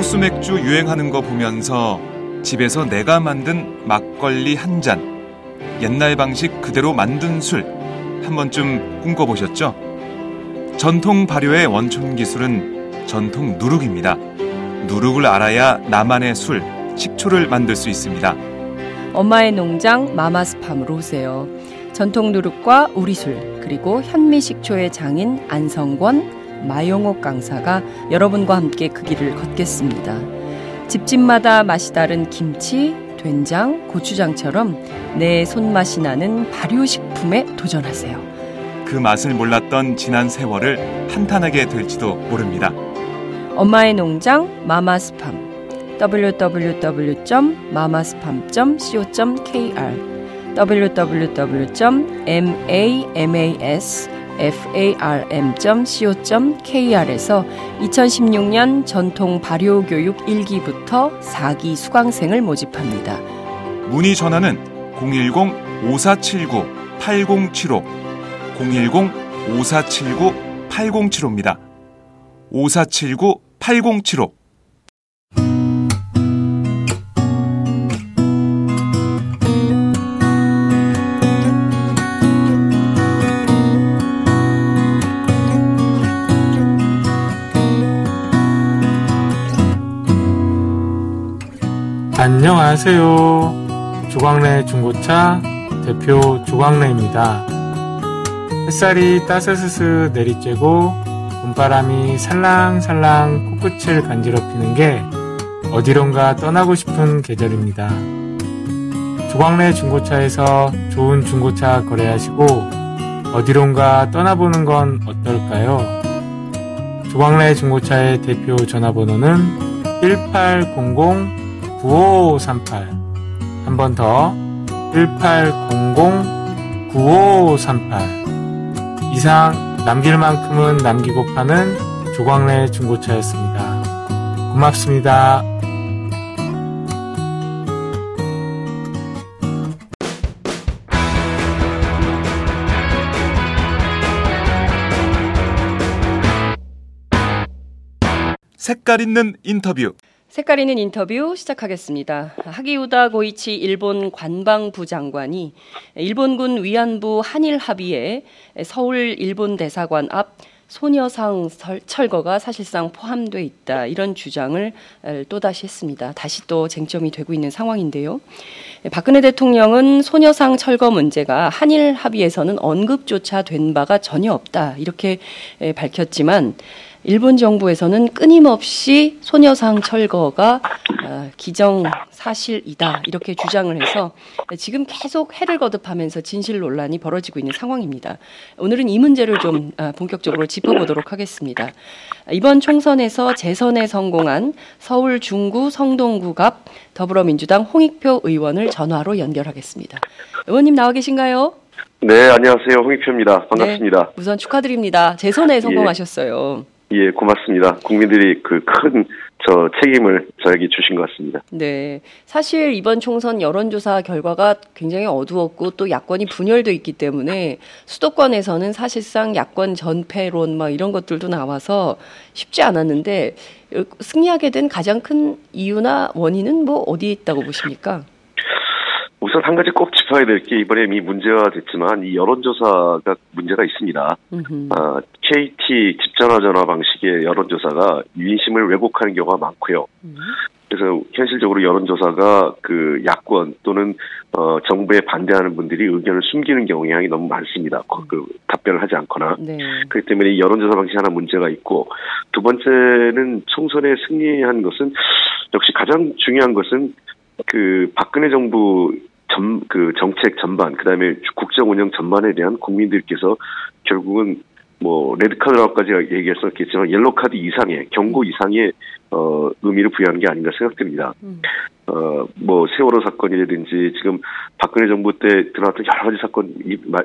하우스 맥주 유행하는 거 보면서 집에서 내가 만든 막걸리 한 잔, 옛날 방식 그대로 만든 술 한 번쯤 꿈꿔보셨죠? 전통 발효의 원천 기술은 전통 누룩입니다. 누룩을 알아야 나만의 술, 식초를 만들 수 있습니다. 엄마의 농장 마마스팜으로 오세요. 전통 누룩과 우리술 그리고 현미식초의 장인 안성권 마용옥 강사가 여러분과 함께 그 길을 걷겠습니다. 집집마다 맛이 다른 김치, 된장, 고추장처럼 내 손맛이 나는 발효식품에 도전하세요. 그 맛을 몰랐던 지난 세월을 한탄하게 될지도 모릅니다. 엄마의 농장 마마스팜 www.mamasfarm.co.kr www.mamasfarm.co.kr에서 2016년 전통 발효 교육 1기부터 4기 수강생을 모집합니다. 문의 전화는 010-5479-8075 010-5479-8075입니다. 5479-8075 안녕하세요. 조광래 중고차 대표 조광래입니다. 햇살이 따스스스 내리쬐고 봄바람이 살랑살랑 코끝을 간지럽히는 게 어디론가 떠나고 싶은 계절입니다. 조광래 중고차에서 좋은 중고차 거래하시고 어디론가 떠나보는 건 어떨까요? 조광래 중고차의 대표 전화번호는 1800 9538. 한 번 더. 1800-9538. 이상 남길 만큼은 남기고 파는 조광래 중고차였습니다. 고맙습니다. 색깔 있는 인터뷰 색깔 있는 인터뷰 시작하겠습니다. 하기우다 고이치 일본 관방부 장관이 일본군 위안부 한일 합의에 서울 일본 대사관 앞 소녀상 철거가 사실상 포함돼 있다 이런 주장을 또다시 했습니다. 다시 또 쟁점이 되고 있는 상황인데요. 박근혜 대통령은 소녀상 철거 문제가 한일 합의에서는 언급조차 된 바가 전혀 없다 이렇게 밝혔지만 일본 정부에서는 끊임없이 소녀상 철거가 어, 기정 사실이다 이렇게 주장을 해서 지금 계속 해를 거듭하면서 진실 논란이 벌어지고 있는 상황입니다. 오늘은 이 문제를 좀 어, 본격적으로 짚어보도록 하겠습니다. 이번 총선에서 재선에 성공한 서울 중구 성동구갑 더불어민주당 홍익표 의원을 전화로 연결하겠습니다. 의원님 나와 계신가요? 네, 안녕하세요. 홍익표입니다. 반갑습니다. 네, 우선 축하드립니다. 재선에 성공하셨어요. 예. 예, 고맙습니다. 국민들이 그 큰 저 책임을 저에게 주신 것 같습니다. 네. 사실 이번 총선 여론조사 결과가 굉장히 어두웠고 또 야권이 분열돼 있기 때문에 수도권에서는 사실상 야권 전패론 막 이런 것들도 나와서 쉽지 않았는데 승리하게 된 가장 큰 이유나 원인은 뭐 어디에 있다고 보십니까? 우선 한 가지 꼭 짚어야 될 게 이번에 이 문제가 됐지만 이 여론조사가 문제가 있습니다. 아, KT 집전화전화 방식의 여론조사가 민심을 왜곡하는 경우가 많고요. 음. 그래서 현실적으로 여론조사가 그 야권 또는 어, 정부에 반대하는 분들이 의견을 숨기는 경향이 너무 많습니다. 그, 그 답변을 하지 않거나. 네. 그렇기 때문에 이 여론조사 방식 하나 문제가 있고 두 번째는 총선에 승리한 것은 역시 가장 중요한 것은 그 박근혜 정부 전그 정책 전반 그 다음에 국정 운영 전반에 대한 국민들께서 결국은 뭐 레드카드라고까지 얘기했었겠지만 옐로카드 이상의 경고 이상의 어 의미를 부여하는 게 아닌가 생각됩니다. 음. 어뭐 세월호 사건이라든지 지금 박근혜 정부 때 드러났던 여러 가지 사건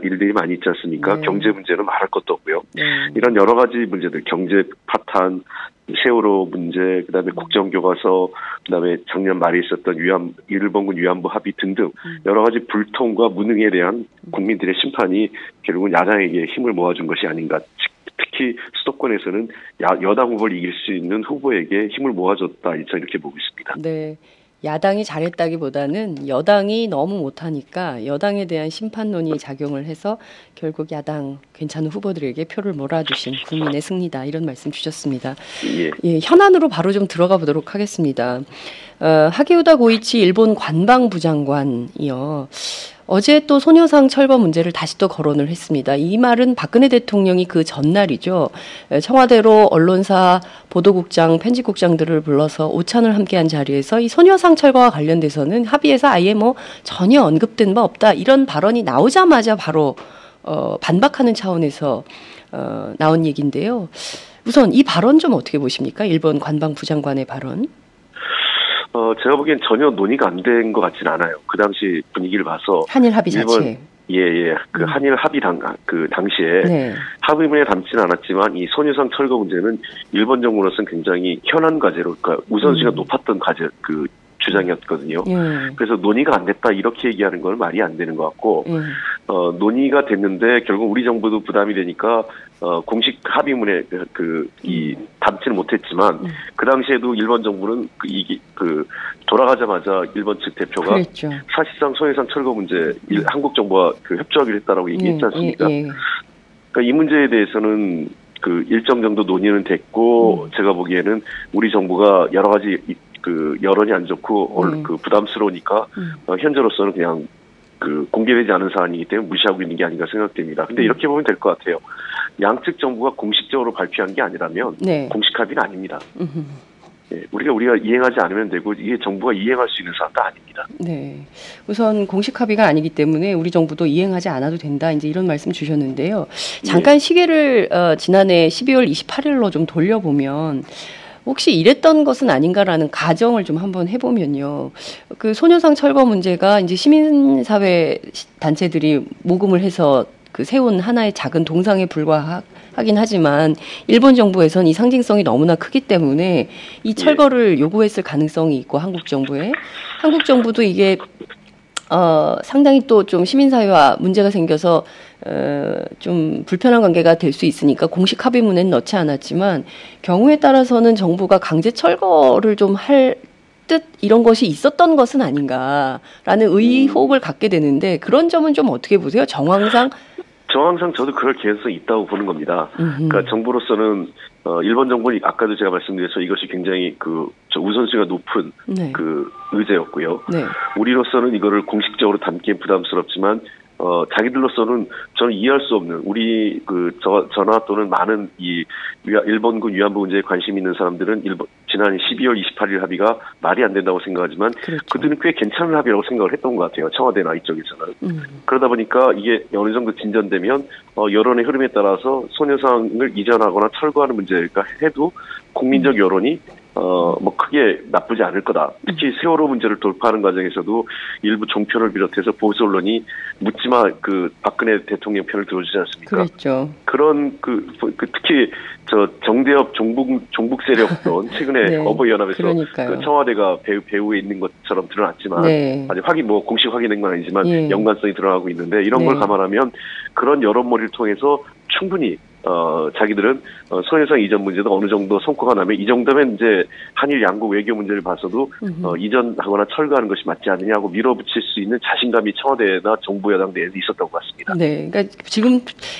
일들이 많이 있지 않습니까? 네. 경제 문제는 말할 것도 없고요. 네. 이런 여러 가지 문제들 경제 파탄 세월호 문제, 그다음에 국정교과서, 그다음에 작년 말에 있었던 위안 일본군 위안부 합의 등등 음. 여러 가지 불통과 무능에 대한 국민들의 심판이 결국은 야당에게 힘을 모아준 것이 아닌가. 특히 수도권에서는 여당 후보를 이길 수 있는 후보에게 힘을 모아줬다. 이렇게 보고 있습니다. 네. 야당이 잘했다기보다는 여당이 너무 못하니까 여당에 대한 심판론이 작용을 해서 결국 야당 괜찮은 후보들에게 표를 몰아주신 국민의 승리다 이런 말씀 주셨습니다. 예. 예 현안으로 바로 좀 들어가 보도록 하겠습니다. 어, 하기우다 고이치 일본 관방부 장관이요. 어제 또 소녀상 철거 문제를 다시 또 거론을 했습니다. 이 말은 박근혜 대통령이 그 전날이죠. 청와대로 언론사 보도국장, 편집국장들을 불러서 오찬을 함께한 자리에서 이 소녀상 철거와 관련돼서는 합의에서 아예 뭐 전혀 언급된 바 없다 이런 발언이 나오자마자 바로 어, 반박하는 차원에서 어, 나온 얘기인데요. 우선 이 발언 좀 어떻게 보십니까? 일본 관방부 장관의 발언. 어, 제가 보기엔 전혀 논의가 안 된 것 같진 않아요. 그 당시 분위기를 봐서. 한일 합의 일본, 자체. 예, 예. 그 음. 한일 합의 당, 그 당시에. 네. 합의문에 담지는 않았지만 이 소녀상 철거 문제는 일본 정부로서는 굉장히 현안 과제로, 그러니까 우선순위가 음. 높았던 과제, 그 주장이었거든요. 예. 그래서 논의가 안 됐다 이렇게 얘기하는 건 말이 안 되는 것 같고 예. 어, 논의가 됐는데 결국 우리 정부도 부담이 되니까 어, 공식 합의문에 그이 음. 담지는 못했지만 음. 그 당시에도 일본 정부는 그, 이, 그 돌아가자마자 일본 측 대표가 그랬죠. 사실상 소해상 철거 문제 음. 한국 정부와 그 협조하기로 했다라고 얘기했지 예, 않습니까? 예, 예. 그러니까 이 문제에 대해서는 그 일정 정도 논의는 됐고 음. 제가 보기에는 우리 정부가 여러 가지 그 여론이 안 좋고 음. 그 부담스러우니까 음. 어, 현재로서는 그냥 그 공개되지 않은 사안이기 때문에 무시하고 있는 게 아닌가 생각됩니다. 근데 음. 이렇게 보면 될 것 같아요. 양측 정부가 공식적으로 발표한 게 아니라면 네. 공식 합의는 아닙니다. 네, 우리가 우리가 이행하지 않으면 되고 이게 정부가 이행할 수 있는 사안도 아닙니다. 네, 우선 공식 합의가 아니기 때문에 우리 정부도 이행하지 않아도 된다. 이제 이런 말씀 주셨는데요. 잠깐 네. 시계를 어, 지난해 12월 28일로 좀 돌려보면. 혹시 이랬던 것은 아닌가라는 가정을 좀 한번 해보면요. 그 소녀상 철거 문제가 이제 시민사회 단체들이 모금을 해서 그 세운 하나의 작은 동상에 불과하긴 하지만 일본 정부에선 이 상징성이 너무나 크기 때문에 이 철거를 요구했을 가능성이 있고 한국 정부에 한국 정부도 이게 어, 상당히 또 좀 시민사회와 문제가 생겨서 어, 좀 불편한 관계가 될 수 있으니까 공식 합의문에는 넣지 않았지만 경우에 따라서는 정부가 강제 철거를 좀할듯 이런 것이 있었던 것은 아닌가라는 의혹을 갖게 되는데 그런 점은 좀 어떻게 보세요? 정황상 정황상 저도 그럴 개연성이 있다고 보는 겁니다. 음흠. 그러니까 정부로서는 어, 일본 정부는 아까도 제가 말씀드렸죠. 이것이 굉장히 그, 저 우선순위가 높은 네. 그 의제였고요. 네. 우리로서는 이거를 공식적으로 담기엔 부담스럽지만 어, 자기들로서는 저는 이해할 수 없는 우리 그 저, 전화 또는 많은 이 일본군 위안부 문제에 관심 있는 사람들은 일본 지난 12월 28일 합의가 말이 안 된다고 생각하지만 그렇죠. 그들은 꽤 괜찮은 합의라고 생각을 했던 것 같아요. 청와대나 이쪽에서는. 음. 그러다 보니까 이게 어느 정도 진전되면 어, 여론의 흐름에 따라서 소녀상을 이전하거나 철거하는 문제가 해도 국민적 음. 여론이 어, 뭐 크게 나쁘지 않을 거다. 특히 세월호 문제를 돌파하는 과정에서도 일부 종편을 비롯해서 보수 언론이 묻지마 그 박근혜 대통령 편을 들어주지 않습니까? 그렇죠. 그런 그, 그 특히 저 정대협 종북 종북 세력론 최근에 네, 어버이 연합에서 그 청와대가 배우 배후에 있는 것처럼 드러났지만 네. 아직 확인 뭐 공식 확인된 건 아니지만 예. 연관성이 드러나고 있는데 이런 네. 걸 감안하면 그런 여론몰이를 통해서 충분히 어, 자기들은 어, 소해상 이전 문제도 어느 정도 성과가 나면 이 정도면 이제 한일 양국 외교 문제를 봐서도 어, 이전하거나 철거하는 것이 맞지 않느냐고 밀어붙일 수 있는 자신감이 청와대나 정부 여당 내에서 있었던 것 같습니다. 네, 그러니까 지금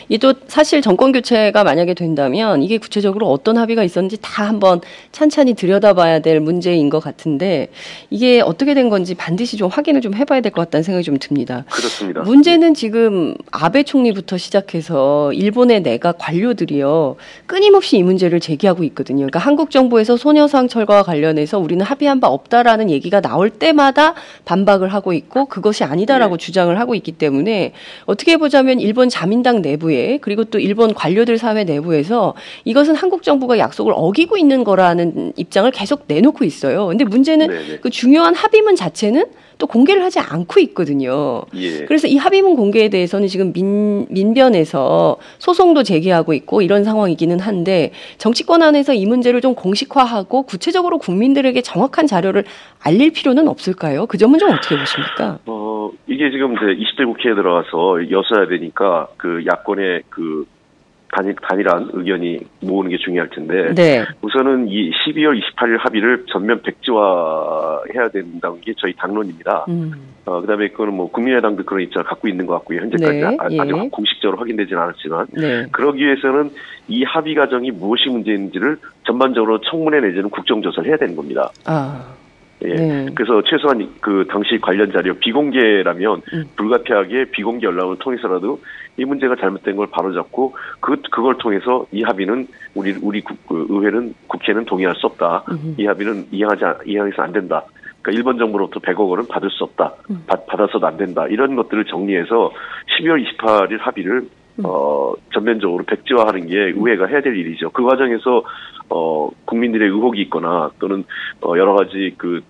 이 또 사실 정권 교체가 만약에 된다면 이게 구체적으로 어떤 합의가 있었는지 다 한번 찬찬히 들여다봐야 될 문제인 것 같은데 이게 어떻게 된 건지 반드시 좀 확인을 좀 해봐야 될 것 같다는 생각이 좀 듭니다. 그렇습니다. 문제는 지금 아베 총리부터 시작해서 일본의 내가 관 관료들이요 끊임없이 이 문제를 제기하고 있거든요. 그러니까 한국 정부에서 소녀상 철거와 관련해서 우리는 합의한 바 없다라는 얘기가 나올 때마다 반박을 하고 있고 그것이 아니다라고 네. 주장을 하고 있기 때문에 어떻게 보자면 일본 자민당 내부에 그리고 또 일본 관료들 사회 내부에서 이것은 한국 정부가 약속을 어기고 있는 거라는 입장을 계속 내놓고 있어요. 근데 문제는 네네. 네. 그 중요한 합의문 자체는 또 공개를 하지 않고 있거든요. 예. 그래서 이 합의문 공개에 대해서는 지금 민, 민변에서 소송도 제기하고 있고 이런 상황이기는 한데 정치권 안에서 이 문제를 좀 공식화하고 구체적으로 국민들에게 정확한 자료를 알릴 필요는 없을까요? 그 점은 좀 어떻게 보십니까? 어, 이게 지금 이제 20대 국회에 들어가서 여서야 되니까 그 야권의 그 단일, 단일한 의견이 모으는 게 중요할 텐데 네. 우선은 이 12월 28일 합의를 전면 백지화해야 된다는 게 저희 당론입니다. 음. 어, 그다음에 그거는 뭐 국민의당도 그런 입장을 갖고 있는 것 같고요. 현재까지 네. 아, 예. 아직 공식적으로 확인되지는 않았지만 네. 그러기 위해서는 이 합의 과정이 무엇이 문제인지를 전반적으로 청문회 내지는 국정조사를 해야 되는 겁니다. 아. 예. 네. 그래서 최소한 그 당시 관련 자료 비공개라면 음. 불가피하게 비공개 연락을 통해서라도 이 문제가 잘못된 걸 바로잡고 그 그걸 통해서 이 합의는 우리 우리 국, 그 의회는 국회는 동의할 수 없다. 음. 이 합의는 이행하지 이행해서 안 된다. 그러니까 일본 정부로부터 100억 원은 받을 수 없다. 음. 받, 받아서도 안 된다. 이런 것들을 정리해서 12월 28일 합의를 음. 어, 전면적으로 백지화하는 게 의회가 해야 될 일이죠. 그 과정에서 어, 국민들의 의혹이 있거나 또는 어, 여러 가지 그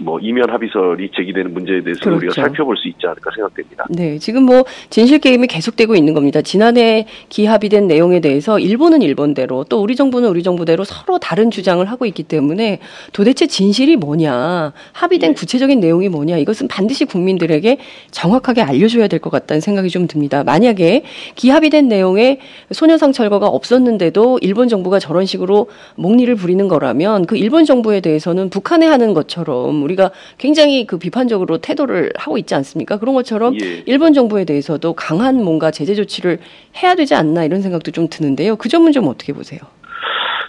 뭐 이면 합의설이 제기되는 문제에 대해서 그렇죠. 우리가 살펴볼 수 있지 않을까 생각됩니다. 네, 지금 뭐 진실 게임이 계속되고 있는 겁니다. 지난해 기합의된 내용에 대해서 일본은 일본대로 또 우리 정부는 우리 정부대로 서로 다른 주장을 하고 있기 때문에 도대체 진실이 뭐냐, 합의된 네. 구체적인 내용이 뭐냐 이것은 반드시 국민들에게 정확하게 알려줘야 될 것 같다는 생각이 좀 듭니다. 만약에 기합의된 내용에 소녀상 철거가 없었는데도 일본 정부가 저런 식으로 목리를 부리는 거라면 그 일본 정부에 대해서는 북한에 하는 것처럼 우리가 굉장히 그 비판적으로 태도를 하고 있지 않습니까? 그런 것처럼 예. 일본 정부에 대해서도 강한 뭔가 제재 조치를 해야 되지 않나 이런 생각도 좀 드는데요. 그 점은 좀 어떻게 보세요?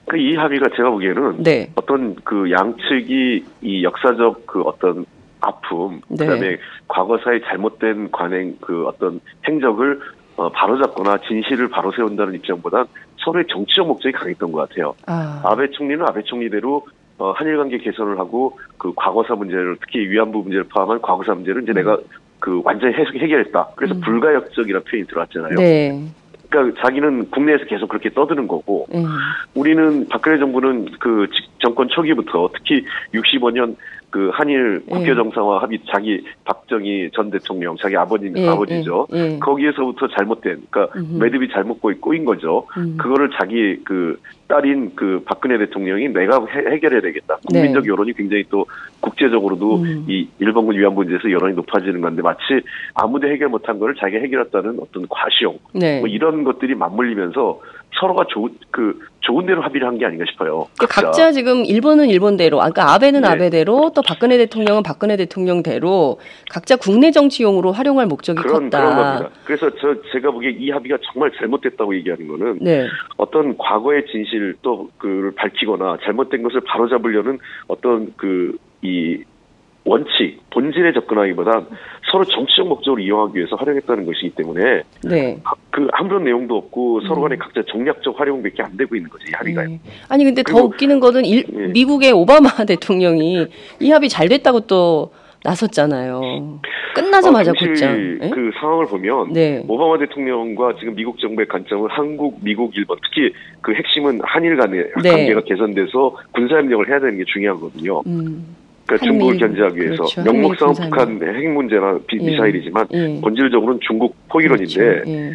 그 이 합의가 제가 보기에는 네. 어떤 그 양측이 이 역사적 그 어떤 아픔, 네. 그다음에 과거사의 잘못된 관행 그 어떤 행적을 어, 바로잡거나 진실을 바로 세운다는 입장보다 서로의 정치적 목적이 강했던 것 같아요. 아. 아베 총리는 아베 총리대로 어, 한일 관계 개선을 하고 그 과거사 문제를 특히 위안부 문제를 포함한 과거사 문제를 이제 음. 내가 그 완전히 해석 해결했다. 그래서 음. 불가역적이라는 표현이 들어왔잖아요. 네. 그러니까 자기는 국내에서 계속 그렇게 떠드는 거고 음. 우리는 박근혜 정부는 그 정권 초기부터 특히 65년 그 한일 국교 예. 정상화 합의 자기 박정희 전 대통령 자기 아버님 예, 아버지죠. 예, 예. 거기에서부터 잘못된 그러니까 음흠. 매듭이 잘못 꼬인 거죠. 음. 그거를 자기 그 딸인 그 박근혜 대통령이 내가 해, 결해야 되겠다. 국민적 네. 여론이 굉장히 또 국제적으로도 음. 이 일본군 위안 문제에서 여론이 높아지는 건데 마치 아무도 해결 못한 거를 자기가 해결했다는 어떤 과시용 네. 뭐 이런 것들이 맞물리면서 서로가 좋은 그 좋은 대로 합의를 한 게 아닌가 싶어요. 각자. 각자 지금 일본은 일본대로, 아까 아베는 네. 아베대로 또 박근혜 대통령은 박근혜 대통령대로 각자 국내 정치용으로 활용할 목적이 그런, 컸다. 그런 겁니다. 그래서 저 제가 보기에 이 합의가 정말 잘못됐다고 얘기하는 거는 네. 어떤 과거의 진실 또 그를 밝히거나 잘못된 것을 바로잡으려는 어떤 그 이 원칙, 본질에 접근하기보다 서로 정치적 목적으로 이용하기 위해서 활용했다는 것이기 때문에 네. 그 아무런 내용도 없고 서로 간에 음. 각자 정략적 활용밖에 안 되고 있는 거지 이 합의가. 네. 아니 근데 더 웃기는 거는 일, 네. 미국의 오바마 대통령이 이 합의 잘 됐다고 또 나섰잖아요. 끝나자마자 아, 곧장. 네? 그 상황을 보면 네. 오바마 대통령과 지금 미국 정부의 관점은 한국, 미국, 일본 특히 그 핵심은 한일 간의 네. 관계가 개선돼서 군사협력을 해야 되는 게 중요하거든요. 음. 그러니까 중국을 견제하기 위해서 그렇죠. 명목상 북한 핵 문제나 비, 예. 미사일이지만 예. 본질적으로는 중국 포기론인데 그렇죠. 예.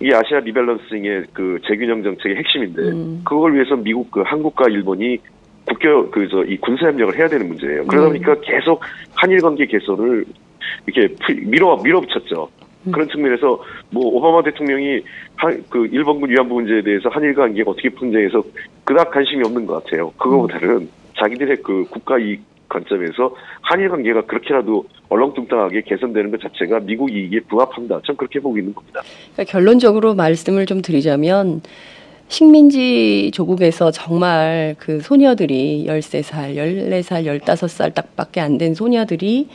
이 아시아 리밸런싱의 그 재균형 정책의 핵심인데 음. 그걸 위해서 미국 그 한국과 일본이 국교 그 저 이 군사 협력을 해야 되는 문제예요. 그러다 음. 보니까 계속 한일 관계 개선을 이렇게 밀어 밀어붙였죠. 음. 그런 측면에서 뭐 오바마 대통령이 한, 그 일본군 위안부 문제에 대해서 한일 관계가 어떻게 분쟁해서 그닥 관심이 없는 것 같아요. 그거보다는 음. 자기들의 그 국가 이익 관점에서 한일 관계가 그렇게라도 얼렁뚱땅하게 개선되는 것 자체가 미국 이익에 부합한다. 전 그렇게 보고 있는 겁니다. 그러니까 결론적으로 말씀을 좀 드리자면 식민지 조국에서 정말 그 소녀들이 13살, 14살, 15살 딱밖에 안 된 소녀들이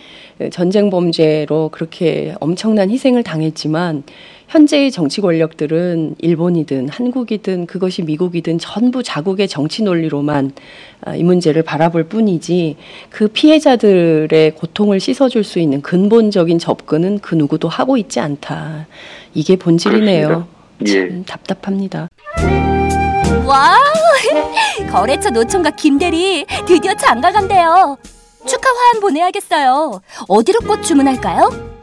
전쟁 범죄로 그렇게 엄청난 희생을 당했지만 현재의 정치 권력들은 일본이든 한국이든 그것이 미국이든 전부 자국의 정치 논리로만 아, 이 문제를 바라볼 뿐이지 그 피해자들의 고통을 씻어줄 수 있는 근본적인 접근은 그 누구도 하고 있지 않다. 이게 본질이네요. 예. 참 답답합니다. 와 거래처 노총각 김대리 드디어 장가 간대요. 축하 화한 보내야겠어요. 어디로 꽃 주문할까요?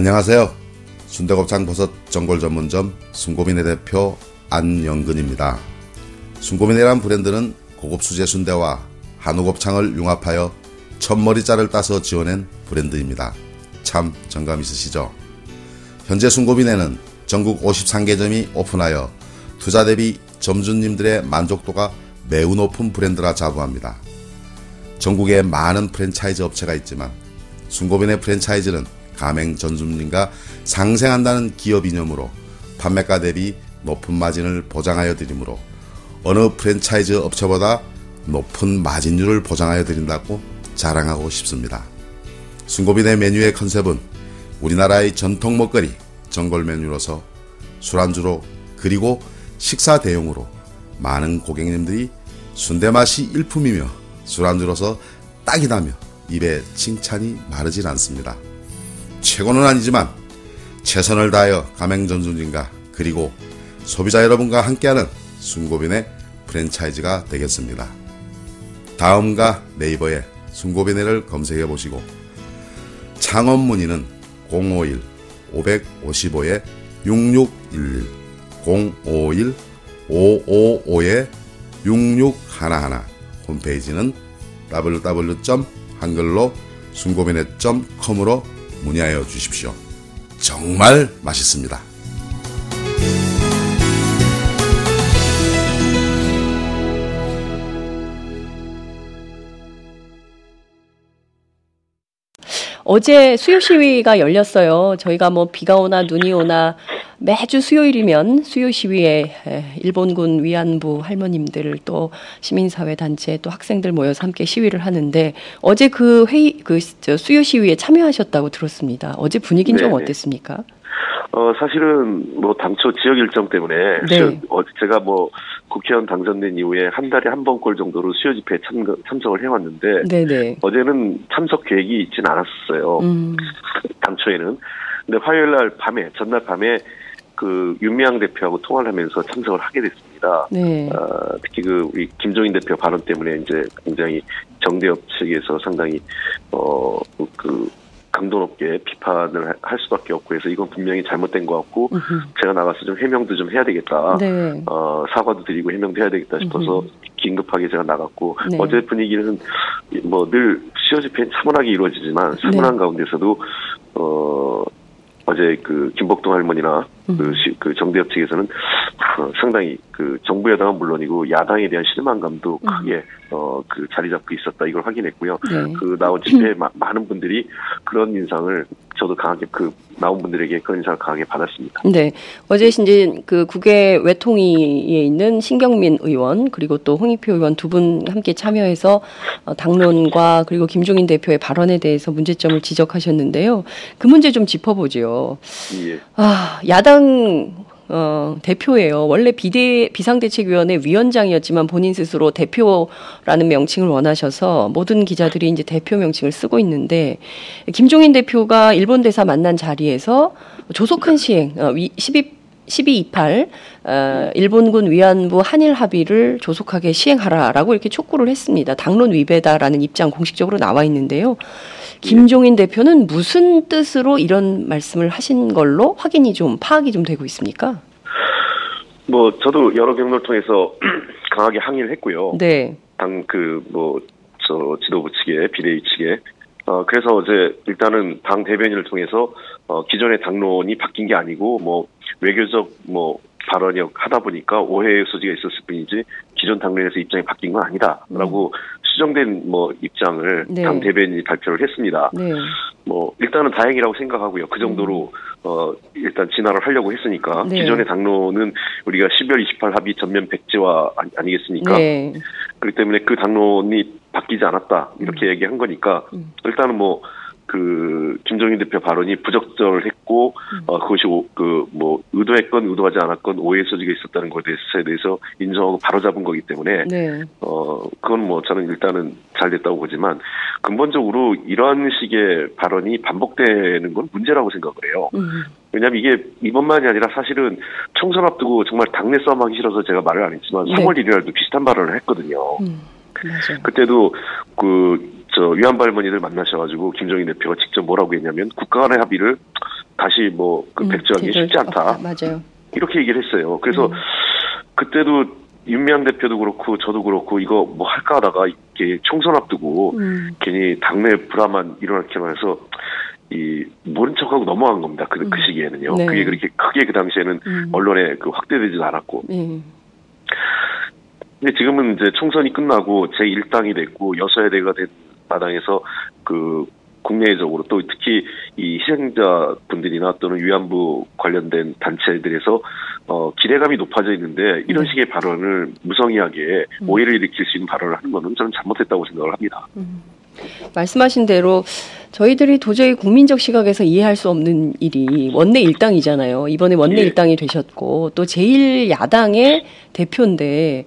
안녕하세요. 순대곱창 버섯 전골 전문점 순고민의 대표 안영근입니다. 순고민이란 브랜드는 고급 수제 순대와 한우 곱창을 융합하여 첫머리자를 따서 지어낸 브랜드입니다. 참 정감 있으시죠? 현재 순고민에는 전국 53개점이 오픈하여 투자 대비 점주님들의 만족도가 매우 높은 브랜드라 자부합니다. 전국에 많은 프랜차이즈 업체가 있지만 순고민의 프랜차이즈는 가맹 전주님과 상생한다는 기업 이념으로 판매가 대비 높은 마진을 보장하여 드리므로 어느 프랜차이즈 업체보다 높은 마진율을 보장하여 드린다고 자랑하고 싶습니다. 순고빈의 메뉴의 컨셉은 우리나라의 전통 먹거리 전골 메뉴로서 술안주로 그리고 식사 대용으로 많은 고객님들이 순대 맛이 일품이며 술안주로서 딱이다며 입에 칭찬이 마르질 않습니다. 최고는 아니지만 최선을 다하여 가맹전순진과 그리고 소비자 여러분과 함께하는 순고빈의 프랜차이즈가 되겠습니다. 다음과 네이버에 순고빈회를 검색해 보시고 창업 문의는 051 555에 6611 051 555에 6611 홈페이지는 www.한글로 순고빈회.com으로 문의하여 주십시오. 정말 맛있습니다. 어제 수요 시위가 열렸어요. 저희가 뭐 비가 오나 눈이 오나 매주 수요일이면 수요 시위에 일본군 위안부 할머님들 또 시민사회 단체 또 학생들 모여서 함께 시위를 하는데 어제 그 회의 그 수요 시위에 참여하셨다고 들었습니다. 어제 분위기는 좀 어땠습니까? 어 사실은 뭐 당초 지역 일정 때문에 네. 어, 제가 뭐 국회의원 당선된 이후에 한 달에 한 번 꼴 정도로 수요 집회에 참, 참석을 해왔는데 네네. 어제는 참석 계획이 있진 않았어요. 음. 당초에는. 근데 화요일 날 밤에 전날 밤에 그 윤미향 대표하고 통화를 하면서 참석을 하게 됐습니다. 네. 어, 특히 그 우리 김종인 대표 발언 때문에 이제 굉장히 정대협 측에서 상당히 어그 강도 높게 비판을 할 수밖에 없고 해서 이건 분명히 잘못된 것 같고 으흠. 제가 나가서 좀 해명도 좀 해야 되겠다. 네. 어, 사과도 드리고 해명도 해야 되겠다 싶어서 으흠. 긴급하게 제가 나갔고 네. 어제 분위기는 뭐 늘 시어 집회 차분하게 이루어지지만 차분한 네. 가운데서도 어 어제 그 김복동 할머니나 음. 그, 시, 그 정대협 측에서는 어, 상당히 그 정부 여당은 물론이고 야당에 대한 실망감도 음. 크게 어, 그 자리 잡고 있었다 이걸 확인했고요. 네. 그 나온 집회에 마, 많은 분들이 그런 인상을 저도 강하게 그 나온 분들에게 그런 인사를 강하게 받았습니다. 네. 어제 이제 그 국외 외통위에 있는 신경민 의원 그리고 또 홍익표 의원 두 분 함께 참여해서 어, 당론과 그리고 김종인 대표의 발언에 대해서 문제점을 지적하셨는데요. 그 문제 좀 짚어보죠. 예. 아, 야당 어, 대표예요. 원래 비대 비상대책위원회 위원장이었지만 본인 스스로 대표라는 명칭을 원하셔서 모든 기자들이 이제 대표 명칭을 쓰고 있는데 김종인 대표가 일본 대사 만난 자리에서 조속한 시행 어, 12 1228 어, 일본군 위안부 한일 합의를 조속하게 시행하라라고 이렇게 촉구를 했습니다. 당론 위배다라는 입장 공식적으로 나와 있는데요. 김종인 대표는 무슨 뜻으로 이런 말씀을 하신 걸로 확인이 좀 파악이 좀 되고 있습니까? 뭐 저도 여러 경로를 통해서 강하게 항의를 했고요. 네. 당 그 뭐 저 지도부 측에 비대위 측에 어 그래서 어제 일단은 당 대변인을 통해서 어 기존의 당론이 바뀐 게 아니고 뭐 외교적 뭐 발언이 하다 보니까 오해의 소지가 있었을 뿐이지 기존 당론에서 입장이 바뀐 건 아니다라고 음. 수정된 뭐 입장을 네. 당 대변인이 발표를 했습니다. 네. 뭐 일단은 다행이라고 생각하고요. 그 정도로 음. 어 일단 진화를 하려고 했으니까 네. 기존의 당론은 우리가 12월 28 합의 전면 백지화 아니, 겠습니까 네. 그렇기 때문에 그 당론이 바뀌지 않았다 이렇게 음. 얘기한 거니까 음. 일단은 뭐 그 김정인 대표 발언이 부적절했고 음. 어 그것이 그 뭐 의도했건 의도하지 않았건 오해 소지가 있었다는 것에 대해서 인정하고 바로잡은 거기 때문에 네. 어 그건 뭐 저는 일단은 잘 됐다고 보지만 근본적으로 이러한 식의 발언이 반복되는 건 문제라고 생각을 해요. 음. 왜냐하면 이게 이번만이 아니라 사실은 총선 앞두고 정말 당내 싸움하기 싫어서 제가 말을 안 했지만 네. 3월 1일 날도 비슷한 발언을 했거든요. 음. 그때도 그 저 위안부 할머니들 만나셔가지고 김정인 대표가 직접 뭐라고 했냐면 국가 간의 합의를 다시 뭐그 음, 백지하기 쉽지 않다. 맞아요. 이렇게 얘기를 했어요. 그래서 음. 그때도 윤미향 대표도 그렇고 저도 그렇고 이거 뭐 할까 하다가 이게 총선 앞두고 음. 괜히 당내 불화만 일어날기만 해서 이 모른 척하고 넘어간 겁니다. 그, 그 음. 그 시기에는요. 네. 그게 그렇게 크게 그 당시에는 음. 언론에 그 확대되지도 않았고. 네. 근데 지금은 이제 총선이 끝나고 제 1당이 됐고 여서야 대가 된 마당에서 그 국내적으로 또 특히 이 희생자 분들이나 또는 위안부 관련된 단체들에서 어 기대감이 높아져 있는데 이런 네. 식의 발언을 무성의하게 음. 오해를 일으킬 수 있는 발언을 하는 것은 저는 잘못했다고 생각을 합니다. 음. 말씀하신 대로 저희들이 도저히 국민적 시각에서 이해할 수 없는 일이 원내 일당이잖아요. 이번에 원내 예. 일당이 되셨고 또 제일 야당의 대표인데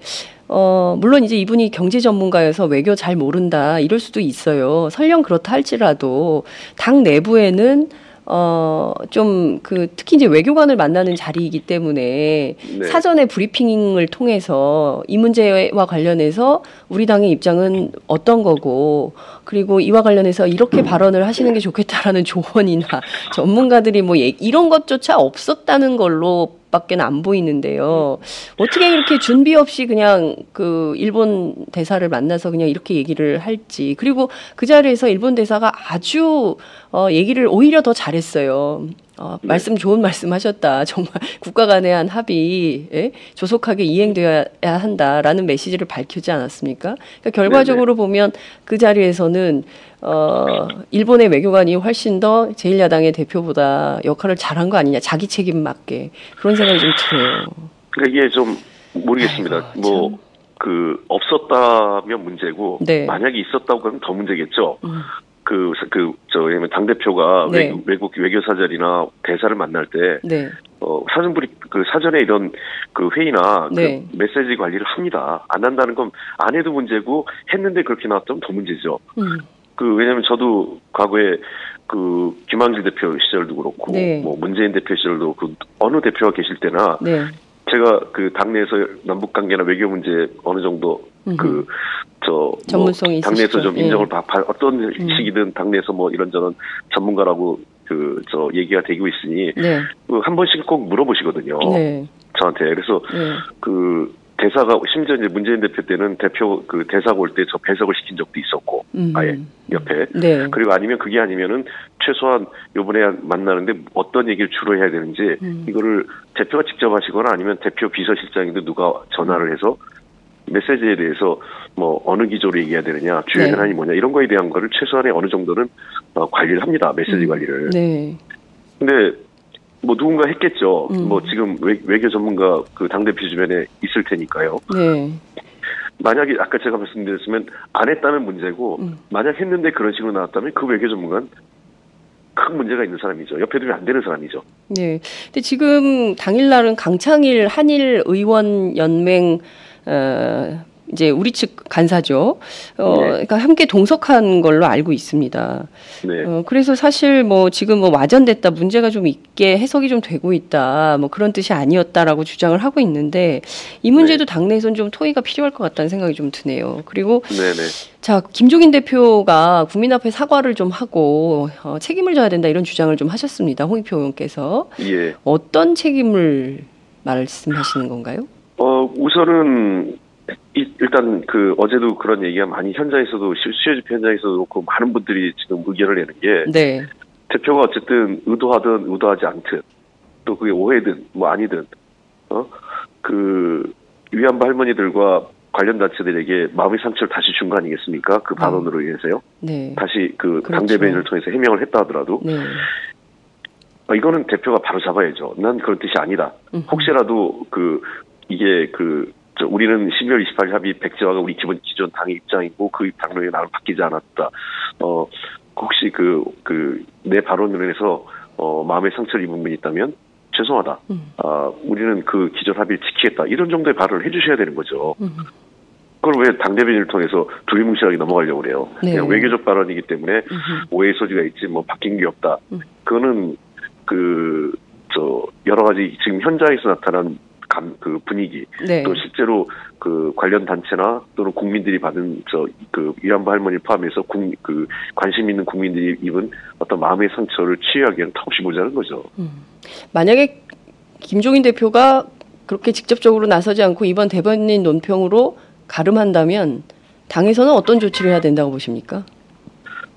어, 물론 이제 이분이 경제 전문가여서 외교 잘 모른다 이럴 수도 있어요. 설령 그렇다 할지라도 당 내부에는 어, 좀, 그, 특히 이제 외교관을 만나는 자리이기 때문에 네. 사전에 브리핑을 통해서 이 문제와 관련해서 우리 당의 입장은 어떤 거고, 그리고 이와 관련해서 이렇게 발언을 하시는 게 좋겠다라는 조언이나 전문가들이 뭐 이런 것조차 없었다는 걸로 밖에 안 보이는데요. 어떻게 이렇게 준비 없이 그냥 그 일본 대사를 만나서 그냥 이렇게 얘기를 할지. 그리고 그 자리에서 일본 대사가 아주 어 얘기를 오히려 더 잘했어요. 어, 네. 말씀 좋은 말씀 하셨다. 정말 국가 간의 한 합의 예? 조속하게 이행되어야 한다라는 메시지를 밝히지 않았습니까? 그러니까 결과적으로 네네. 보면 그 자리에서는 어, 일본의 외교관이 훨씬 더 제1야당의 대표보다 역할을 잘한 거 아니냐. 자기 책임 맞게. 그런 생각이 좀 들어요. 그러니까 이게 좀 모르겠습니다. 뭐, 그, 없었다면 문제고, 네. 만약에 있었다고 하면 더 문제겠죠. 음. 그, 그, 저, 왜냐면 당대표가 네. 외국, 외국 외교사절이나 대사를 만날 때, 네. 어, 사전 부리, 그 사전에 이런 그 회의나 그 네. 그 메시지 관리를 합니다. 안 한다는 건 안 해도 문제고, 했는데 그렇게 나왔다면 더 문제죠. 음. 그, 왜냐면 저도 과거에 그 김한길 대표 시절도 그렇고, 네. 뭐 문재인 대표 시절도 그 어느 대표가 계실 때나, 네. 제가 그 당내에서 남북 관계나 외교 문제 어느 정도 그 저뭐 당내에서 좀 인정을 예. 바, 어떤 음. 식이든 당내에서 뭐 이런저런 전문가라고 그 저 얘기가 되고 있으니 네. 그한 번씩 꼭 물어보시거든요. 네. 저한테 그래서 네. 그 대사가 심지어 이제 문재인 대표 때는 대표 그 대사가 올 때 저 배석을 시킨 적도 있었고 음. 아예 옆에 네. 그리고 아니면 그게 아니면은 최소한 요번에 만나는데 어떤 얘기를 주로 해야 되는지 음. 이거를 대표가 직접 하시거나 아니면 대표 비서실장인데 누가 전화를 해서 메시지에 대해서 뭐 어느 기조로 얘기해야 되느냐, 주요 현안이 네. 뭐냐 이런 거에 대한 거를 최소한의 어느 정도는 어, 관리를 합니다. 메시지 음. 관리를. 네. 근데 뭐 누군가 했겠죠. 음. 뭐 지금 외, 외교 전문가 그 당대표 주변에 있을 테니까요. 네. 만약에 아까 제가 말씀드렸으면 안 했다면 문제고 음. 만약 했는데 그런 식으로 나왔다면 그 외교 전문가는 큰 문제가 있는 사람이죠. 옆에 두면 안 되는 사람이죠. 네. 근데 지금 당일날은 강창일 한일 의원 연맹 어, 이제 우리 측 간사죠. 어, 네. 그러니까 함께 동석한 걸로 알고 있습니다. 네. 어, 그래서 사실 뭐 지금 뭐 와전됐다 문제가 좀 있게 해석이 좀 되고 있다 뭐 그런 뜻이 아니었다라고 주장을 하고 있는데 이 문제도 네. 당내에선 좀 토의가 필요할 것 같다는 생각이 좀 드네요. 그리고 네네. 네. 자 김종인 대표가 국민 앞에 사과를 좀 하고 어, 책임을 져야 된다 이런 주장을 좀 하셨습니다. 홍익표 의원께서 예. 어떤 책임을 말씀하시는 건가요? 어 우선은 일단 그 어제도 그런 얘기가 많이 현장에서도 수요 집회 현장에서도 그렇고 많은 분들이 지금 의견을 내는 게 네. 대표가 어쨌든 의도하든 의도하지 않든 또 그게 오해든 뭐 아니든 어 그 위안부 할머니들과 관련 단체들에게 마음의 상처를 다시 준 거 아니겠습니까? 그 발언으로 아. 인해서요. 네. 다시 그 그렇죠. 당대변인을 통해서 해명을 했다 하더라도 네. 아, 이거는 대표가 바로 잡아야죠. 난 그런 뜻이 아니다. 혹시라도 그 이게 그 우리는 12월 28일 합의 백제화가 우리 기본 기존 당의 입장이고 그 당론이 나는 바뀌지 않았다. 어 혹시 그 그 내 발언으로 인해서 어 마음의 상처를 입은 분이 있다면 죄송하다. 음. 아 우리는 그 기존 합의를 지키겠다. 이런 정도의 발언을 해주셔야 되는 거죠. 음. 그걸 왜 당대변인을 통해서 두리뭉실하게 넘어가려고 그래요. 네. 그냥 외교적 발언이기 때문에 음. 오해의 소지가 있지 뭐 바뀐 게 없다. 음. 그거는 그 저 여러 가지 지금 현장에서 나타난 감, 그 분위기 네. 또 실제로 그 관련 단체나 또는 국민들이 받은 저 그 위안부 할머니 포함해서 국, 그 관심 있는 국민들이 입은 어떤 마음의 상처를 치유하기에는 턱없이 모자른 거죠. 음. 만약에 김종인 대표가 그렇게 직접적으로 나서지 않고 이번 대변인 논평으로 가름한다면 당에서는 어떤 조치를 해야 된다고 보십니까?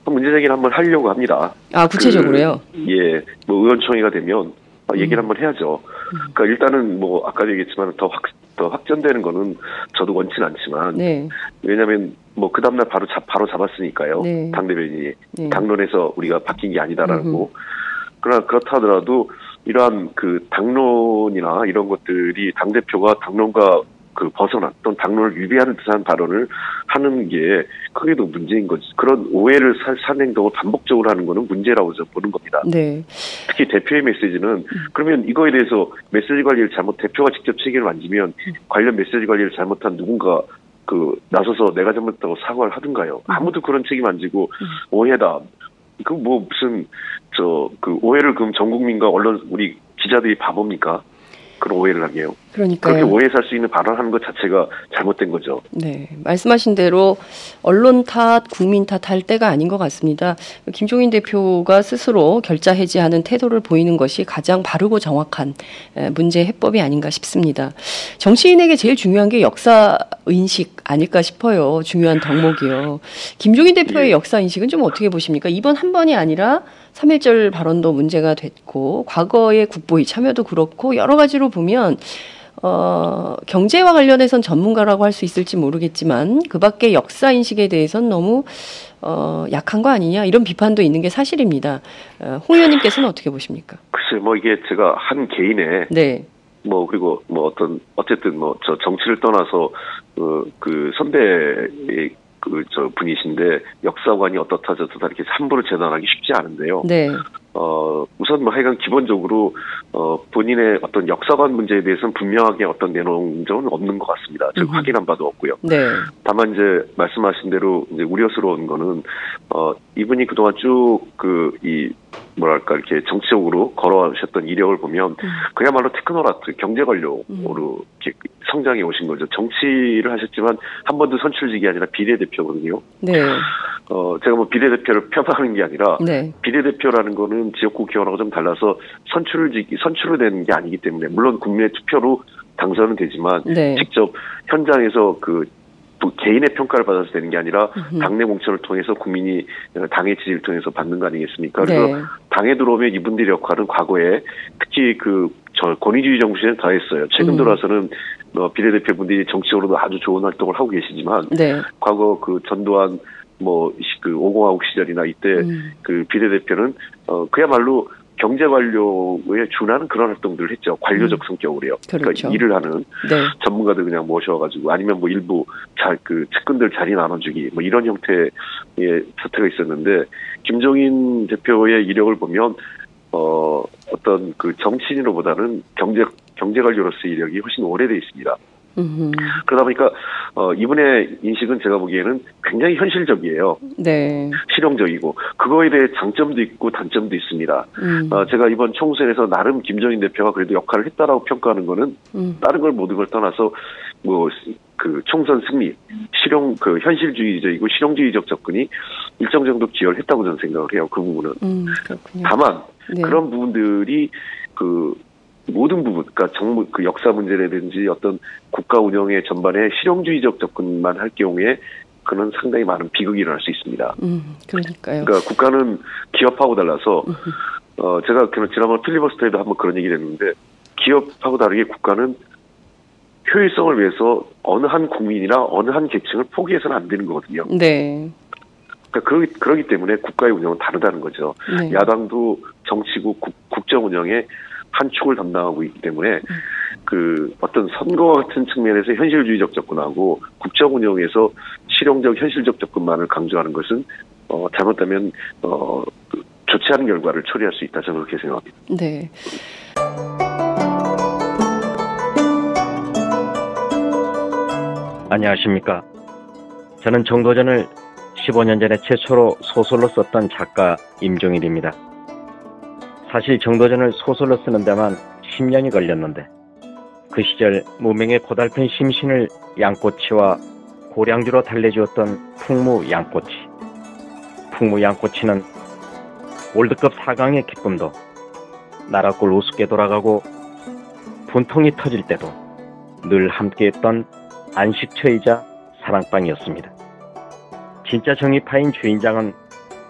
문제 제기를 한번 하려고 합니다. 아 구체적으로요? 그, 예, 뭐 의원총회가 되면 얘기를 음. 한번 해야죠. 그러니까 일단은 뭐 아까도 얘기했지만 더 확, 더 확전되는 거는 저도 원치 는 않지만 네. 왜냐하면 뭐 그 다음날 바로 잡 바로 잡았으니까요. 네. 당 대변인이 네. 당론에서 우리가 바뀐 게 아니다라는 거. 그러나 그렇다 하더라도 이러한 그 당론이나 이런 것들이 당 대표가 당론과 그 벗어난 또는 당론을 위배하는 듯한 발언을 하는 게 크게도 문제인 거지. 그런 오해를 산 행동을 반복적으로 하는 거는 문제라고 저는 보는 겁니다. 네. 특히 대표의 메시지는 음. 그러면 이거에 대해서 메시지 관리를 잘못 대표가 직접 책임을 만지면 음. 관련 메시지 관리를 잘못한 누군가 그 나서서 내가 잘못했다고 사과를 하든가요. 음. 아무도 그런 책임 안 지고 오해다. 그 뭐 무슨 저 그 오해를 그럼 전 국민과 언론 우리 기자들이 바보입니까? 그런 오해를 하게요. 그러니까 그렇게 오해 살 수 있는 발언하는 것 자체가 잘못된 거죠. 네, 말씀하신 대로 언론 탓, 국민 탓할 때가 아닌 것 같습니다. 김종인 대표가 스스로 결자 해지하는 태도를 보이는 것이 가장 바르고 정확한 문제 해법이 아닌가 싶습니다. 정치인에게 제일 중요한 게 역사 인식 아닐까 싶어요. 중요한 덕목이요. 김종인 대표의 예. 역사 인식은 좀 어떻게 보십니까? 이번 한 번이 아니라 3.1절 발언도 문제가 됐고 과거의 국보위 참여도 그렇고 여러 가지로 보면 어, 경제와 관련해선 전문가라고 할 수 있을지 모르겠지만 그 밖에 역사 인식에 대해서는 너무 어, 약한 거 아니냐 이런 비판도 있는 게 사실입니다. 어, 홍 의원님께서는 어떻게 보십니까? 글쎄 뭐 이게 제가 한 개인의 네. 뭐 그리고 뭐 어떤 어쨌든 뭐 저 정치를 떠나서 그, 그 선배의 그 저 분이신데 역사관이 어떻다 저떻다 이렇게 함부로 재단하기 쉽지 않은데요. 네. 어 우선 뭐 하여간 기본적으로 어 본인의 어떤 역사관 문제에 대해서는 분명하게 어떤 내놓은 적은 없는 것 같습니다. 즉 확인한 바도 없고요. 네. 다만 이제 말씀하신 대로 이제 우려스러운 거는 어 이분이 그동안 쭉 그 이 뭐랄까 이렇게 정치적으로 걸어오셨던 이력을 보면 음. 그야말로 테크노라트 경제 관료로 음. 이렇게 성장해 오신 거죠. 정치를 하셨지만 한 번도 선출직이 아니라 비례대표거든요. 네. 어 제가 뭐 비례대표를 폄하하는 게 아니라 네. 비례대표라는 거는 지역구 기원하고 좀 달라서 선출직 선출을 되는 게 아니기 때문에 물론 국민의 투표로 당선은 되지만 네. 직접 현장에서 그 개인의 평가를 받아서 되는 게 아니라 당내 공천을 통해서 국민이 당의 지지를 통해서 받는 거 아니겠습니까? 그래서 네. 당에 들어오면 이분들의 역할은 과거에 특히 그 저 권위주의 정부 시절에 다 했어요. 최근 음. 들어서는 어, 비례대표분들이 정치적으로도 아주 좋은 활동을 하고 계시지만 네. 과거 그 전두환 뭐그 오공화국 시절이나 이때 음. 그 비례대표는 어 그야말로 경제 관료에 준하는 그런 활동들을 했죠. 관료적 성격으로요. 그러니까 음. 그렇죠. 일을 하는 네. 전문가들 그냥 모셔가지고 아니면 뭐 일부 자그 측근들 자리 나눠주기 뭐 이런 형태의 사태가 있었는데 김종인 대표의 이력을 보면 어 어떤 그 정치인으로보다는 경제 경제 관료로서의 이력이 훨씬 오래돼 있습니다. 음. 그러다 보니까 어 이분의 인식은 제가 보기에는 굉장히 현실적이에요. 네. 실용적이고 그거에 대해 장점도 있고 단점도 있습니다. 음. 어, 제가 이번 총선에서 나름 김정인 대표가 그래도 역할을 했다라고 평가하는 거는 음. 다른 걸 모든 걸 떠나서 뭐 그 총선 승리, 실용 그 현실주의적이고 실용주의적 접근이 일정 정도 기여를 했다고 저는 생각을 해요. 그 부분은. 음. 다만 네. 그런 부분들이 그 모든 부분, 그러니까 정부 그 역사 문제라든지 어떤 국가 운영의 전반에 실용주의적 접근만 할 경우에 그는 상당히 많은 비극이 일어날 수 있습니다. 음. 그러니까요. 그러니까 국가는 기업하고 달라서 어 제가 그 지난번 필리버스터에도 한번 그런 얘기를 했는데 기업하고 다르게 국가는 효율성을 위해서 어느 한 국민이나 어느 한 계층을 포기해서는 안 되는 거거든요. 네. 그러니까 그러기, 그러기 때문에 국가의 운영은 다르다는 거죠. 네. 야당도 정치국 국, 국정 운영에 한 축을 담당하고 있기 때문에 그 어떤 선거와 같은 측면에서 현실주의적 접근하고 국정 운영에서 실용적 현실적 접근만을 강조하는 것은 어 잘못하면 어 그, 좋지 않은 결과를 초래할 수 있다 저는 그렇게 생각합니다. 네. 안녕하십니까. 저는 정도전을 15년 전에 최초로 소설로 썼던 작가 임종일입니다. 사실 정도전을 소설로 쓰는 데만 10년이 걸렸는데 그 시절 무명의 고달픈 심신을 양꼬치와 고량주로 달래주었던 풍무 양꼬치. 풍무 양꼬치는 월드컵 4강의 기쁨도 나라골 우습게 돌아가고 분통이 터질 때도 늘 함께했던 안식처이자 사랑방이었습니다. 진짜 정의파인 주인장은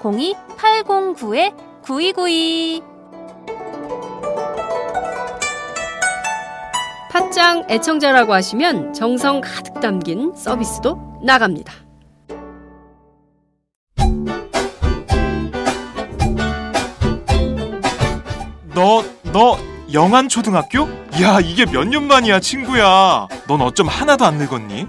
02809-9292 팟짱 애청자라고 하시면 정성 가득 담긴 서비스도 나갑니다. 너, 너 영안 초등학교? 야, 이게 몇 년 만이야, 친구야. 넌 어쩜 하나도 안 늙었니?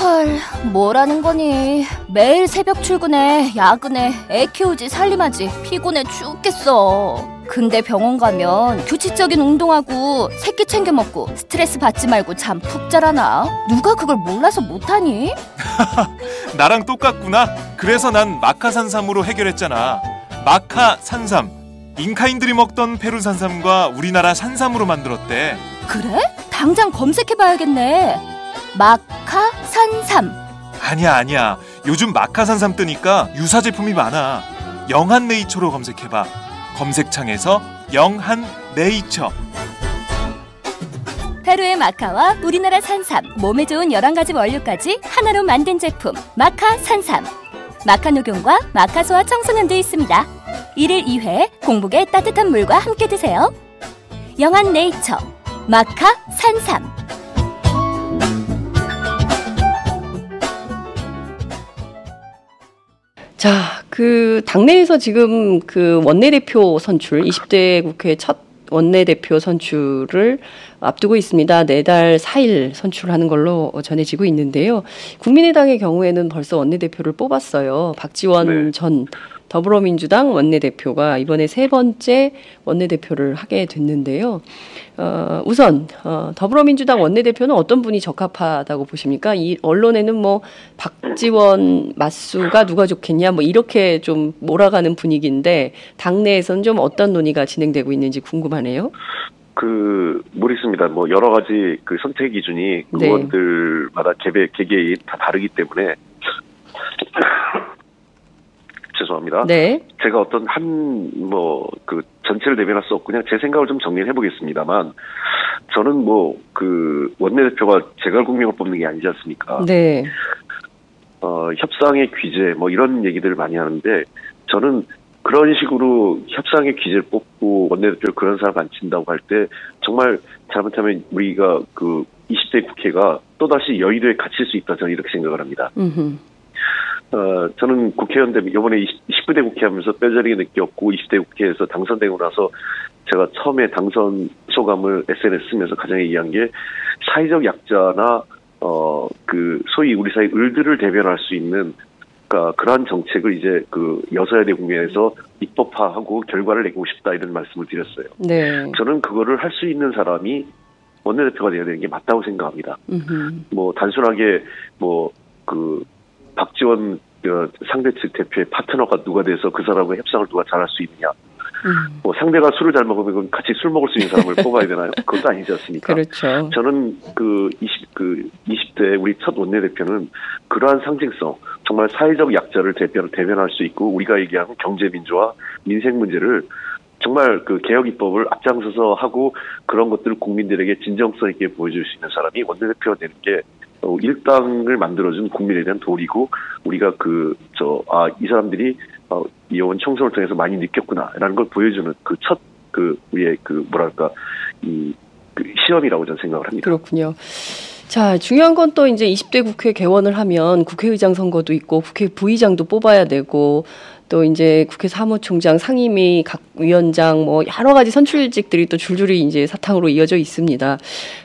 헐 뭐라는 거니 매일 새벽 출근해 야근해 애 키우지 살림하지 피곤해 죽겠어 근데 병원 가면 규칙적인 운동하고 새끼 챙겨 먹고 스트레스 받지 말고 잠 푹 자라나 누가 그걸 몰라서 못하니? 나랑 똑같구나. 그래서 난 마카산삼으로 해결했잖아. 마카산삼. 잉카인들이 먹던 페루 산삼과 우리나라 산삼으로 만들었대. 그래? 당장 검색해봐야겠네 마카 산삼 아니야, 아니야. 요즘 마카산삼 뜨니까 유사 제품이 많아. 영한네이처로 검색해봐. 검색창에서 영한네이처. 페루의 마카와 우리나라 산삼, 몸에 좋은 11가지 원료까지 하나로 만든 제품 마카 산삼. 마카 녹용과 마카 소와 청소년도 있습니다. 1일 2회 공복에 따뜻한 물과 함께 드세요. 영한 네이처 마카 산삼. 자, 그 당내에서 지금 그 원내대표 선출 20대 국회 첫 원내대표 선출을 앞두고 있습니다. 내달 4일 선출하는 걸로 전해지고 있는데요. 국민의당의 경우에는 벌써 원내대표를 뽑았어요. 박지원 네. 전 더불어민주당 원내대표가 이번에 세 번째 원내대표를 하게 됐는데요. 어, 우선 어, 더불어민주당 원내대표는 어떤 분이 적합하다고 보십니까? 이 언론에는 뭐 박지원 맞수가 누가 좋겠냐 뭐 이렇게 좀 몰아가는 분위기인데 당내에서는 좀 어떤 논의가 진행되고 있는지 궁금하네요. 그 모르겠습니다. 뭐 여러 가지 그 선택 기준이 네. 의원들마다 개개 개개인 다 다르기 때문에 죄송합니다. 네. 제가 어떤 한 뭐 그 전체를 대변할 수 없고 그냥 제 생각을 좀 정리해 보겠습니다만 저는 뭐 그 원내대표가 제갈국명을 뽑는 게 아니지 않습니까? 네. 어, 협상의 귀재 뭐 이런 얘기들을 많이 하는데 저는 그런 식으로 협상의 귀재를 뽑고 원내대표를 그런 사람 안 친다고 할 때 정말 잘못하면 우리가 그 20대 국회가 또다시 여의도에 갇힐 수 있다 저는 이렇게 생각을 합니다. 음흠. 어, 저는 국회의원 되면 이번에 20, 19대 국회 하면서 뼈저리게 느꼈고 20대 국회에서 당선되고 나서 제가 처음에 당선 소감을 SNS 쓰면서 가장 얘기한 게 사회적 약자나 어, 그 소위 우리 사회 을들을 대변할 수 있는 그러니까 그러한 정책을 이제 그 여서야대 국면에서 입법화하고 결과를 내고 싶다 이런 말씀을 드렸어요. 네. 저는 그거를 할 수 있는 사람이 원내대표가 돼야 되는 게 맞다고 생각합니다. 음흠. 뭐 단순하게 뭐그 박지원 어, 상대 측 대표의 파트너가 누가 돼서 그 사람과 협상을 누가 잘할 수 있느냐. 음. 뭐 상대가 술을 잘 먹으면 같이 술 먹을 수 있는 사람을 뽑아야 되나요? 그것도 아니지 않습니까? 그렇죠. 저는 그 20, 그 20대 우리 첫 원내대표는 그러한 상징성, 정말 사회적 약자를 대변, 대변할 수 있고 우리가 얘기하는 경제민주화, 민생 문제를 정말 그 개혁 입법을 앞장서서 하고 그런 것들을 국민들에게 진정성 있게 보여줄 수 있는 사람이 원내대표가 되는 게 어, 일당을 만들어준 국민에 대한 도리고 우리가 그 저 아 이 사람들이 어, 이혼 청소를 통해서 많이 느꼈구나라는 걸 보여주는 그첫그 우리의 그 뭐랄까 이 그 시험이라고 저는 생각을 합니다. 그렇군요. 자, 중요한 건 또 이제 20대 국회 개원을 하면 국회의장 선거도 있고 국회 부의장도 뽑아야 되고 또 이제 국회 사무총장, 상임위, 각 위원장 뭐 여러 가지 선출직들이 또 줄줄이 이제 사탕으로 이어져 있습니다.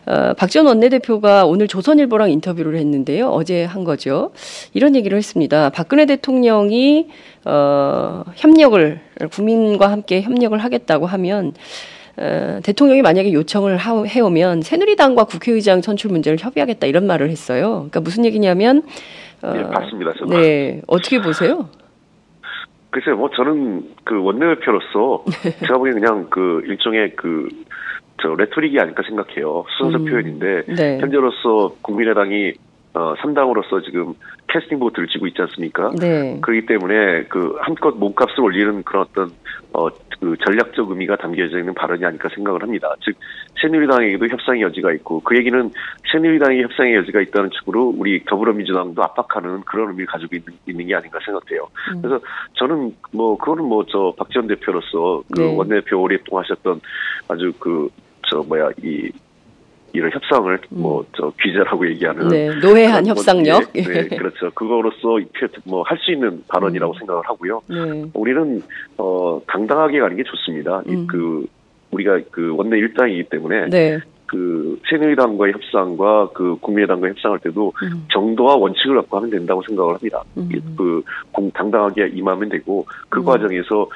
어, 박지원 원내대표가 오늘 조선일보랑 인터뷰를 했는데요. 어제 한 거죠. 이런 얘기를 했습니다. 박근혜 대통령이 어, 협력을 국민과 함께 협력을 하겠다고 하면 어, 대통령이 만약에 요청을 하, 해오면 새누리당과 국회의장 선출 문제를 협의하겠다 이런 말을 했어요. 그러니까 무슨 얘기냐면 어, 네, 봤습니다. 저도. 네 어떻게 보세요? 글쎄요, 뭐 저는 그 원내대표로서 제가 보기엔 그냥 그 일종의 그 저 레토릭이 아닐까 생각해요. 순서 음, 표현인데 네. 현재로서 국민의당이 어 3당으로서 지금 캐스팅 보트를 쥐고 있지 않습니까? 네. 그렇기 때문에 그 한껏 몸값을 올리는 그런 어떤 어 그 전략적 의미가 담겨져 있는 발언이 아닐까 생각을 합니다. 즉 새누리당에게도 협상의 여지가 있고 그 얘기는 새누리당의 협상의 여지가 있다는 측으로 우리 더불어민주당도 압박하는 그런 의미를 가지고 있는, 있는 게 아닌가 생각돼요. 음. 그래서 저는 뭐 그거는 뭐 저 박지원 대표로서 그 네. 원내대표 오랫동안 하셨던 아주 그 저 뭐야 이 이런 협상을 뭐 저 귀재라고 얘기하는 음. 네, 노회한 뭐, 협상력. 예, 네, 그렇죠. 그거로서 뭐 할 수 있는 발언이라고 음. 생각을 하고요. 네. 우리는 어 당당하게 가는 게 좋습니다. 이 음. 그 우리가 그 원내 일당이기 때문에 네. 그 새누리당과의 협상과 그 국민의당과 협상할 때도 음. 정도와 원칙을 갖고 하면 된다고 생각을 합니다. 음. 그 공- 당당하게 임하면 되고 그 음. 과정에서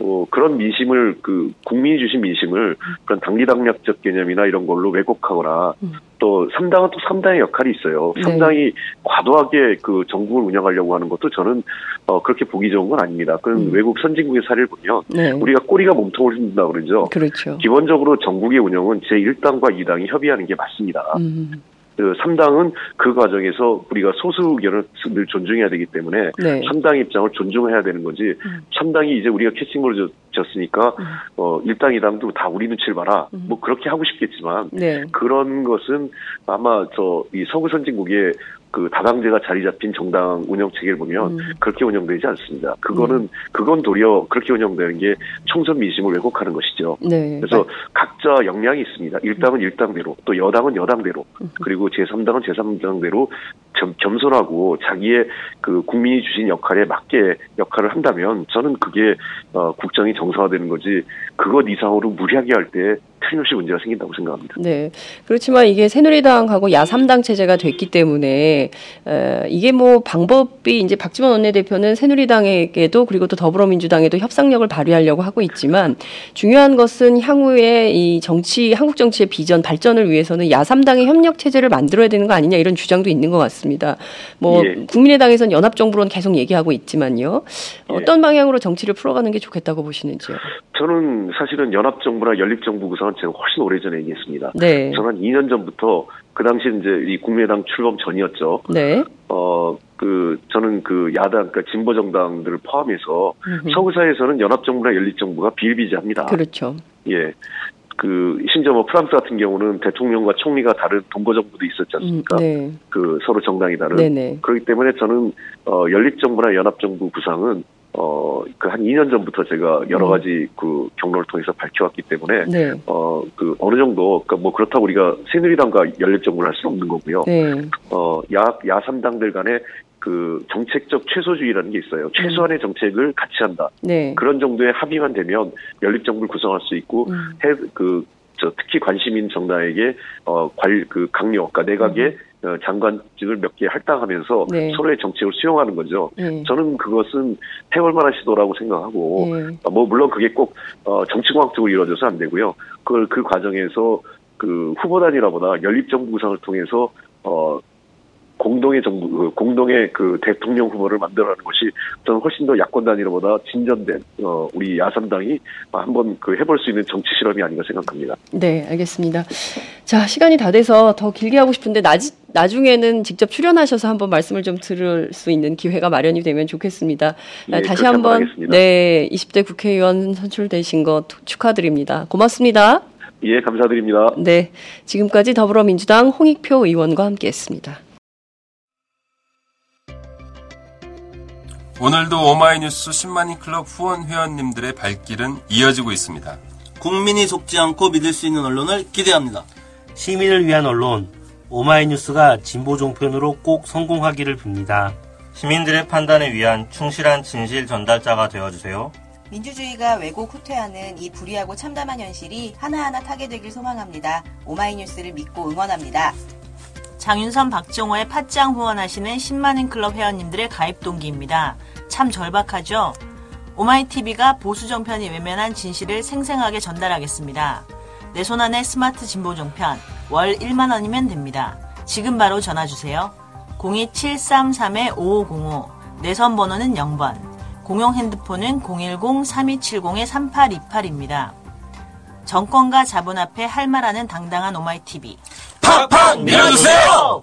어, 그런 민심을 그 국민이 주신 민심을 그런 당리당략적 개념이나 이런 걸로 왜곡하거나 음. 또 3당은 또 3당의 역할이 있어요. 네. 3당이 과도하게 그 전국을 운영하려고 하는 것도 저는 어, 그렇게 보기 좋은 건 아닙니다. 그건 음. 외국 선진국의 사례를 보면 네. 우리가 꼬리가 몸통을 흔든다 그러죠. 그렇죠. 기본적으로 전국의 운영은 제1당과 2당이 협의하는 게 맞습니다. 음. 그 3당은 그 과정에서 우리가 소수 의견을 늘 존중해야 되기 때문에 네. 3당 입장을 존중해야 되는 거지. 음. 3당이 이제 우리가 캐칭볼을 졌으니까 음. 어 1당, 2당도 다 우리 눈치를 봐라. 음. 뭐 그렇게 하고 싶겠지만 네. 그런 것은 아마 저 이 서구 선진국의 그 다당제가 자리 잡힌 정당 운영 체계를 보면 음. 그렇게 운영되지 않습니다. 그거는 그건 도리어 그렇게 운영되는 게 총선 민심을 왜곡하는 것이죠. 네. 그래서 각자 역량이 있습니다. 일당은 일당대로, 또 여당은 여당대로, 음. 그리고 제3당은 제3당대로 겸, 겸손하고 자기의 그 국민이 주신 역할에 맞게 역할을 한다면 저는 그게 어, 국정이 정상화되는 거지 그것 이상으로 무리하게 할 때 틀림없이 문제가 생긴다고 생각합니다. 네. 그렇지만 이게 새누리당하고 야3당 체제가 됐기 때문에 있는데 에, 이게 뭐 방법이 이제 박지원 원내대표는 새누리당에게도 그리고 또 더불어민주당에도 협상력을 발휘하려고 하고 있지만 중요한 것은 향후에 이 정치 한국 정치의 비전 발전을 위해서는 야삼당의 협력 체제를 만들어야 되는 거 아니냐 이런 주장도 있는 것 같습니다. 뭐 예. 국민의당에서는 연합 정부론 계속 얘기하고 있지만요. 예. 어떤 방향으로 정치를 풀어가는 게 좋겠다고 보시는지요? 저는 사실은 연합 정부나 연립 정부 구성은 제가 훨씬 오래 전에 얘기했습니다. 네. 저는 2년 전부터 그 당시 이제 이 국민의당 출범 전이었죠. 네. 어, 그, 저는 그 야당, 그러니까 진보 정당들을 포함해서 음흠. 서구사에서는 연합정부나 연립정부가 비일비재합니다. 그렇죠. 예. 그, 심지어 뭐 프랑스 같은 경우는 대통령과 총리가 다른 동거정부도 있었지 않습니까? 음, 네. 그 서로 정당이 다른. 네네. 그렇기 때문에 저는, 어, 연립정부나 연합정부 구상은 어, 그 한 2년 전부터 제가 여러 음. 가지 그 경로를 통해서 밝혀왔기 때문에, 네. 어, 그 어느 정도, 그니까 뭐 그렇다고 우리가 새누리당과 연립정부를 할 수는 없는 거고요. 네. 어, 야, 야삼당들 간에 그 정책적 최소주의라는 게 있어요. 최소한의 정책을 같이 한다. 네. 그런 정도의 합의만 되면 연립정부를 구성할 수 있고, 음. 해, 그, 저 특히 관심 있는 정당에게 어, 관, 그 강요, 그러니까 내각에 음. 어, 장관직을 몇 개 할당하면서 네. 서로의 정책을 수용하는 거죠. 네. 저는 그것은 해볼 만한 시도라고 생각하고, 네. 어, 뭐 물론 그게 꼭 어, 정치공학적으로 이루어져서 안 되고요. 그걸 그 과정에서 그 후보단이라보다 연립정부 구상을 통해서 어 공동의 정부, 그 공동의 그 대통령 후보를 만들어가는 것이 저는 훨씬 더 야권 단위로보다 진전된 어, 우리 야삼당이 한번 그 해볼 수 있는 정치 실험이 아닌가 생각합니다. 네, 알겠습니다. 자, 시간이 다 돼서 더 길게 하고 싶은데 나, 나중에는 직접 출연하셔서 한번 말씀을 좀 들을 수 있는 기회가 마련이 되면 좋겠습니다. 네, 다시 한번 네, 20대 국회의원 선출되신 것 축하드립니다. 고맙습니다. 예, 감사드립니다. 네, 지금까지 더불어민주당 홍익표 의원과 함께했습니다. 오늘도 오마이뉴스 10만인 클럽 후원 회원님들의 발길은 이어지고 있습니다. 국민이 속지 않고 믿을 수 있는 언론을 기대합니다. 시민을 위한 언론 오마이뉴스가 진보 종편으로 꼭 성공하기를 빕니다. 시민들의 판단에 위한 충실한 진실 전달자가 되어주세요. 민주주의가 왜곡 후퇴하는 이 불의하고 참담한 현실이 하나하나 타개되길 소망합니다. 오마이뉴스를 믿고 응원합니다. 장윤선 박정호의 팟짱 후원하시는 10만인 클럽 회원님들의 가입 동기입니다. 참 절박하죠? 오마이TV가 보수 정편이 외면한 진실을 생생하게 전달하겠습니다. 내 손 안에 스마트 진보 정편 월 1만 원이면 됩니다. 지금 바로 전화 주세요. 02733-5505 내선 번호는 0번 공용 핸드폰은 010-3270-3828입니다. 정권과 자본 앞에 할 말하는 당당한 오마이TV 팍팍 밀어주세요!